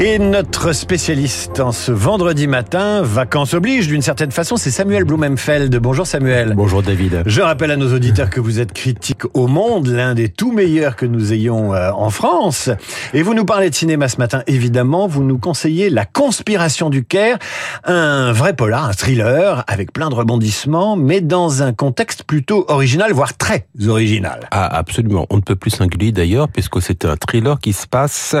Et notre spécialiste en ce vendredi matin, vacances oblige d'une certaine façon, c'est Samuel Blumenfeld. Bonjour Samuel. Bonjour David. Je rappelle à nos auditeurs que vous êtes critique au monde, l'un des tout meilleurs que nous ayons euh, en France. Et vous nous parlez de cinéma ce matin, évidemment. Vous nous conseillez La conspiration du Caire, un vrai polar, un thriller avec plein de rebondissements, mais dans un contexte plutôt original, voire très original. Ah, absolument. On ne peut plus singulier d'ailleurs, puisque c'est un thriller qui se passe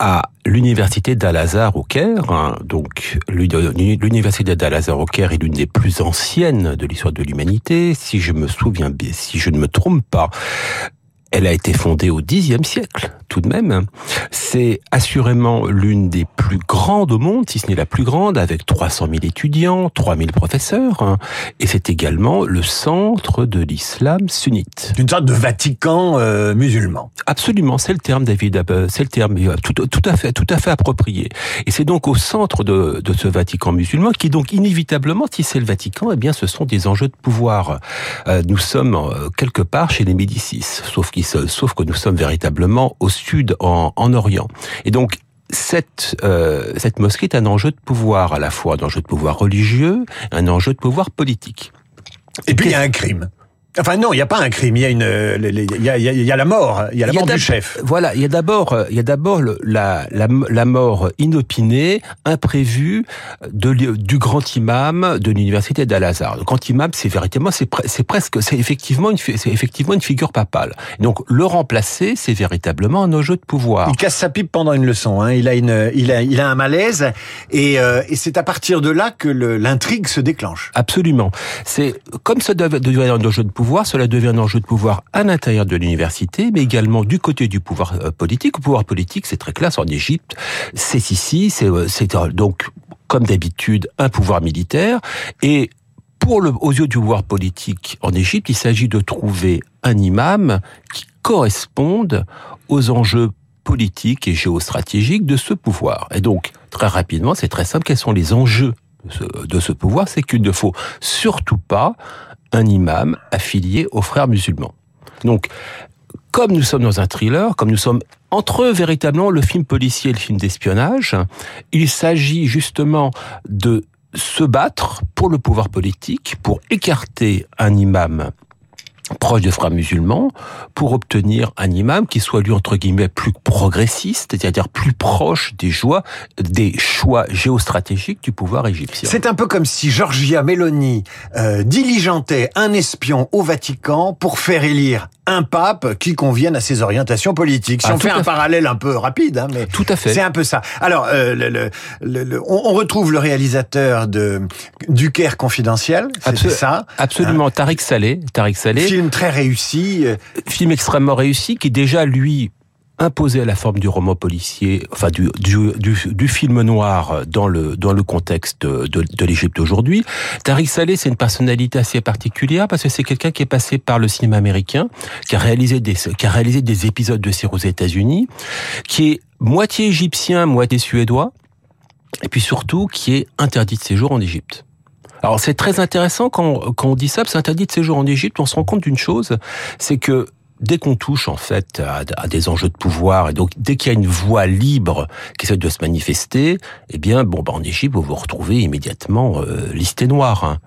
à l'université d'Al-Azhar au Caire. Hein. Donc, l'université d'Al-Azhar au Caire est l'une des plus anciennes de l'histoire de l'humanité. Si je me souviens bien, si je ne me trompe pas, elle a été fondée au Xe siècle, tout de même. C'est assurément l'une des plus grandes au monde, si ce n'est la plus grande, avec 300 000 étudiants, 3 000 professeurs. Et c'est également le centre de l'islam sunnite. Une sorte de Vatican euh, musulman. Absolument, c'est le terme, David. C'est le terme euh, tout, tout, à fait, tout à fait approprié. Et c'est donc au centre de, de, ce Vatican musulman qui, donc, inévitablement, si c'est le Vatican, eh bien, ce sont des enjeux de pouvoir. Euh, nous sommes quelque part chez les Médicis, sauf sauf que nous sommes véritablement au sud, en, Orient. Et donc, cette, euh, cette mosquée est un enjeu de pouvoir, à la fois un enjeu de pouvoir religieux, un enjeu de pouvoir politique. Et puis il y a un crime. Enfin non, il n'y a pas un crime, il y a une, il y a, il y a la mort, il y a la mort du chef. Voilà, il y a d'abord, il y a d'abord la, la, la, mort inopinée, imprévue de, du grand imam de l'université d'Al-Azhar. Le grand imam, c'est véritablement, c'est c'est presque, c'est effectivement une, c'est effectivement une figure papale. Donc le remplacer, c'est véritablement un enjeu de pouvoir. Il casse sa pipe pendant une leçon, hein. il a une, il a, il a un malaise, et, euh, et c'est à partir de là que l'intrigue se déclenche. Absolument. C'est comme ça devait être un enjeu de pouvoir cela devient un enjeu de pouvoir à l'intérieur de l'université, mais également du côté du pouvoir euh, politique. Le pouvoir politique, c'est très clair, en Égypte, c'est ici, c'est euh, donc comme d'habitude un pouvoir militaire et pour le, aux yeux du pouvoir politique en Égypte, il s'agit de trouver un imam qui corresponde aux enjeux politiques et géostratégiques de ce pouvoir. Et donc, très rapidement, c'est très simple, quels sont les enjeux de ce, pouvoir C'est qu'il ne faut surtout pas un imam affilié aux frères musulmans. Donc, comme nous sommes dans un thriller, comme nous sommes entre véritablement le film policier et le film d'espionnage, il s'agit justement de se battre pour le pouvoir politique, pour écarter un imam proche des frères musulmans pour obtenir un imam qui soit lui entre guillemets plus progressiste, c'est-à-dire plus proche des joies, des choix géostratégiques du pouvoir égyptien. C'est un peu comme si Giorgia Meloni euh, diligentait un espion au Vatican pour faire élire un pape qui convienne à ses orientations politiques. Si ah, on fait un parallèle un peu rapide, hein, mais tout à fait, c'est un peu ça. Alors, euh, le, le, on, retrouve le réalisateur de du Caire confidentiel, c'est ça Absolument, hein. Tariq Saleh. Tariq Saleh. Film très réussi. Euh. Film extrêmement réussi qui déjà lui imposé à la forme du roman policier, enfin du, du, du, film noir dans le dans le contexte de, de l'Égypte aujourd'hui. Tariq Saleh, c'est une personnalité assez particulière parce que c'est quelqu'un qui est passé par le cinéma américain, qui a réalisé des qui a réalisé des épisodes de séries aux États-Unis, qui est moitié égyptien, moitié suédois, et puis surtout qui est interdit de séjour en Égypte. Alors c'est très intéressant quand, quand on dit ça, c'est interdit de séjour en Égypte, on se rend compte d'une chose, c'est que dès qu'on touche en fait à, des enjeux de pouvoir et donc dès qu'il y a une voix libre qui essaie de se manifester, eh bien bon bah en Égypte vous vous retrouvez immédiatement euh, listé noir. Hein.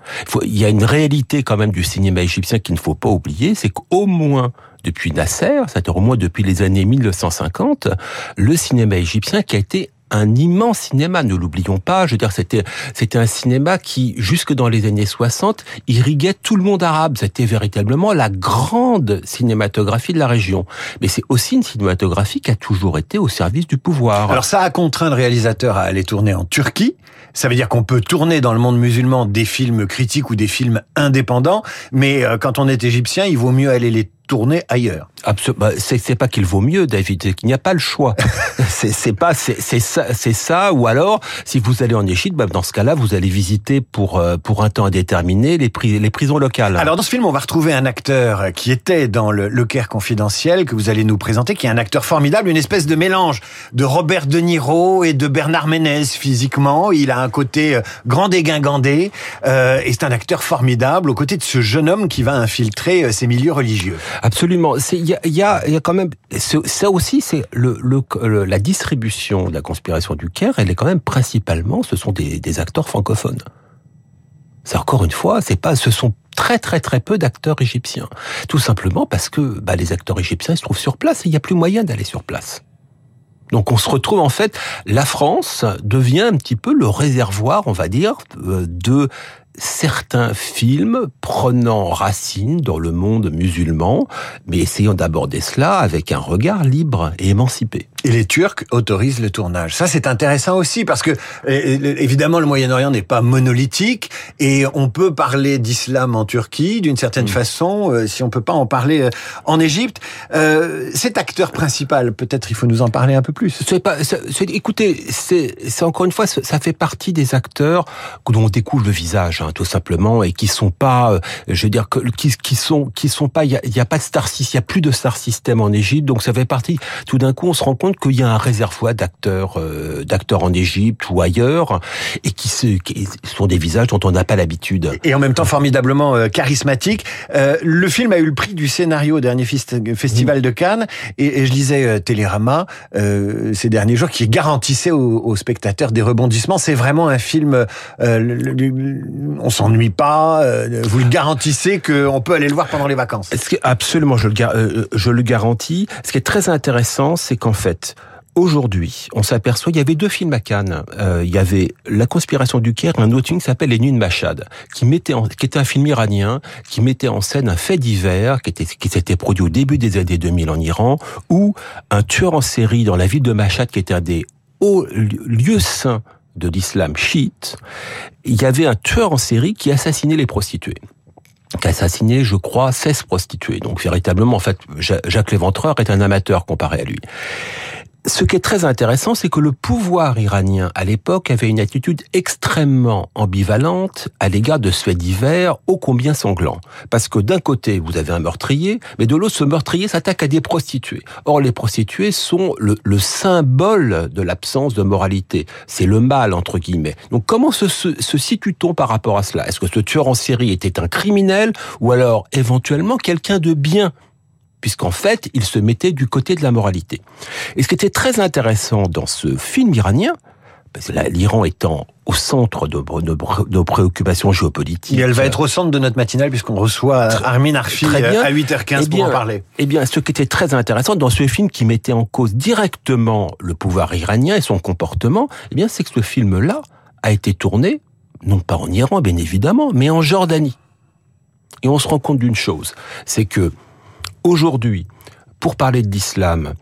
Il, y a une réalité quand même du cinéma égyptien qu'il ne faut pas oublier, c'est qu'au moins depuis Nasser, c'est-à-dire au moins depuis les années 1950, le cinéma égyptien qui a été un immense cinéma, ne l'oublions pas. Je veux dire, c'était c'était un cinéma qui, jusque dans les années 60, irriguait tout le monde arabe. C'était véritablement la grande cinématographie de la région. Mais c'est aussi une cinématographie qui a toujours été au service du pouvoir. Alors ça a contraint le réalisateur à aller tourner en Turquie. Ça veut dire qu'on peut tourner dans le monde musulman des films critiques ou des films indépendants, mais euh, quand on est égyptien, il vaut mieux aller les tourner ailleurs. Absolument. Bah, c'est pas qu'il vaut mieux, David, qu'il n'y a pas le choix. c'est pas c'est ça c'est ça ou alors si vous allez en Égypte, bah, dans ce cas-là, vous allez visiter pour euh, pour un temps indéterminé les les prisons locales. Alors dans ce film, on va retrouver un acteur qui était dans le, le Caire confidentiel que vous allez nous présenter, qui est un acteur formidable, une espèce de mélange de Robert De Niro et de Bernard Ménez physiquement. Il a un côté euh, grand dégingandé euh, et c'est un acteur formidable aux côtés de ce jeune homme qui va infiltrer euh, ces milieux religieux. Absolument. Y y a, y, a, quand même ça aussi, c'est le, la distribution de la conspiration du Caire. Elle est quand même principalement, ce sont des, des acteurs francophones. C'est encore une fois, c'est pas, ce sont très très très peu d'acteurs égyptiens. Tout simplement parce que bah, les acteurs égyptiens se trouvent sur place et il n'y a plus moyen d'aller sur place. Donc on se retrouve en fait, la France devient un petit peu le réservoir, on va dire, euh, de certains films prenant racine dans le monde musulman, mais essayant d'aborder cela avec un regard libre et émancipé. Et les Turcs autorisent le tournage. Ça, c'est intéressant aussi parce que évidemment le Moyen-Orient n'est pas monolithique et on peut parler d'islam en Turquie d'une certaine mm. façon, euh, si on peut pas en parler euh, en Égypte. Euh, cet acteur principal, peut-être il faut nous en parler un peu plus. C'est pas, écoutez, c'est encore une fois, ça fait partie des acteurs dont on découvre le visage, hein, tout simplement, et qui sont pas, euh, je veux dire, qui, qui sont, qui sont pas, il y a, y a, pas de star il y a plus de star system en Égypte, donc ça fait partie. Tout d'un coup, on se rend compte qu'il y a un réservoir d'acteurs, euh, d'acteurs en Égypte ou ailleurs, et qui, se, qui sont des visages dont on n'a pas l'habitude. Et en même temps formidablement euh, charismatiques. Euh, le film a eu le prix du scénario au dernier festival de Cannes, et, et je lisais Télérama ces derniers jours qui garantissait aux, aux spectateurs des rebondissements. C'est vraiment un film. On s'ennuie pas. vous le garantissez qu'on peut aller le voir pendant les vacances. Absolument, je le, je le garantis. Ce qui est très intéressant, c'est qu'en fait Aujourd'hui, on s'aperçoit, il y avait deux films à Cannes. Euh, il y avait La conspiration du Caire, un autre film qui s'appelle Les Nuits de Machad, qui mettait en, qui était un film iranien, qui mettait en scène un fait divers qui était, qui s'était produit au début des années 2000 en Iran, où un tueur en série dans la ville de Machad, qui était un des hauts lieux saints de l'islam chiite, il y avait un tueur en série qui assassinait les prostituées qui assassiné, je crois, 16 prostituées. Donc véritablement, en fait, Jacques Léventreur est un amateur comparé à lui. Ce qui est très intéressant, c'est que le pouvoir iranien à l'époque avait une attitude extrêmement ambivalente à l'égard de ce fait divers ô combien sanglant. Parce que d'un côté, vous avez un meurtrier, mais de l'autre, ce meurtrier s'attaque à des prostituées. Or, les prostituées sont le, le symbole de l'absence de moralité. C'est le mal, entre guillemets. Donc comment se situe-t-on par rapport à cela? Est-ce que ce tueur en série était un criminel? Ou alors éventuellement quelqu'un de bien? Puisqu'en fait, il se mettait du côté de la moralité. Et ce qui était très intéressant dans ce film iranien, l'Iran étant au centre de nos préoccupations géopolitiques. Et elle va être au centre de notre matinale puisqu'on reçoit Armin Arfi à 8h15 eh pour en parler. Eh bien, ce qui était très intéressant dans ce film qui mettait en cause directement le pouvoir iranien et son comportement, eh bien, c'est que ce film-là a été tourné, non pas en Iran, bien évidemment, mais en Jordanie. Et on se rend compte d'une chose, c'est que aujourd'hui, pour parler de l'islam,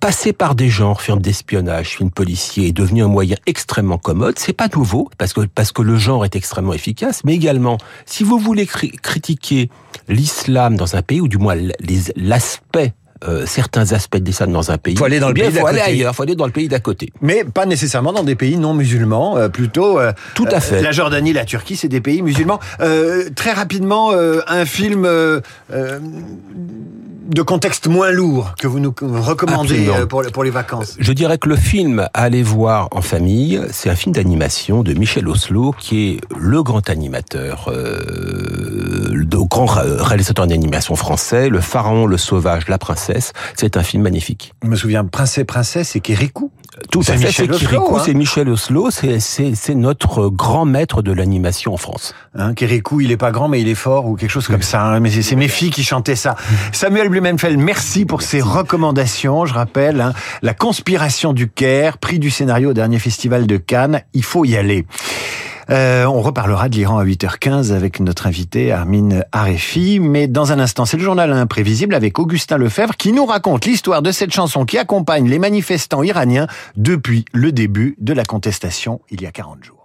passer par des genres, films d'espionnage, films policiers, est devenu un moyen extrêmement commode. C'est pas nouveau parce que parce que le genre est extrêmement efficace, mais également si vous voulez critiquer l'islam dans un pays ou du moins l'aspect euh, certains aspects de l'islam dans un pays. Faut aller dans le pays faut aller ailleurs, faut aller dans le pays d'à côté. Mais pas nécessairement dans des pays non musulmans, euh, plutôt. Euh, Tout à fait. la Jordanie, la Turquie, c'est des pays musulmans. très rapidement, un film de contexte moins lourd que vous nous recommandez euh, pour, pour les vacances Je dirais que le film à aller voir en famille, c'est un film d'animation de Michel Oslo, qui est le grand animateur, euh, le grand réalisateur d'animation français, Le Pharaon, le Sauvage, la Princesse. C'est un film magnifique. Je me souviens, Prince et Princesse, c'est Kirikou tout à fait, c'est Kirikou, hein. c'est Michel Oslo, c'est notre grand maître de l'animation en France. Hein, Kirikou, il est pas grand, mais il est fort, ou quelque chose comme ça. Hein. Mais c'est mes filles qui chantaient ça. Samuel Blumenfeld, merci pour ces recommandations. Je rappelle, hein, La conspiration du Caire, prix du scénario au dernier festival de Cannes. Il faut y aller. Euh, on reparlera de l'Iran à 8h15 avec notre invité Armin Arefi. Mais dans un instant, c'est le journal imprévisible avec Augustin Lefebvre qui nous raconte l'histoire de cette chanson qui accompagne les manifestants iraniens depuis le début de la contestation il y a 40 jours.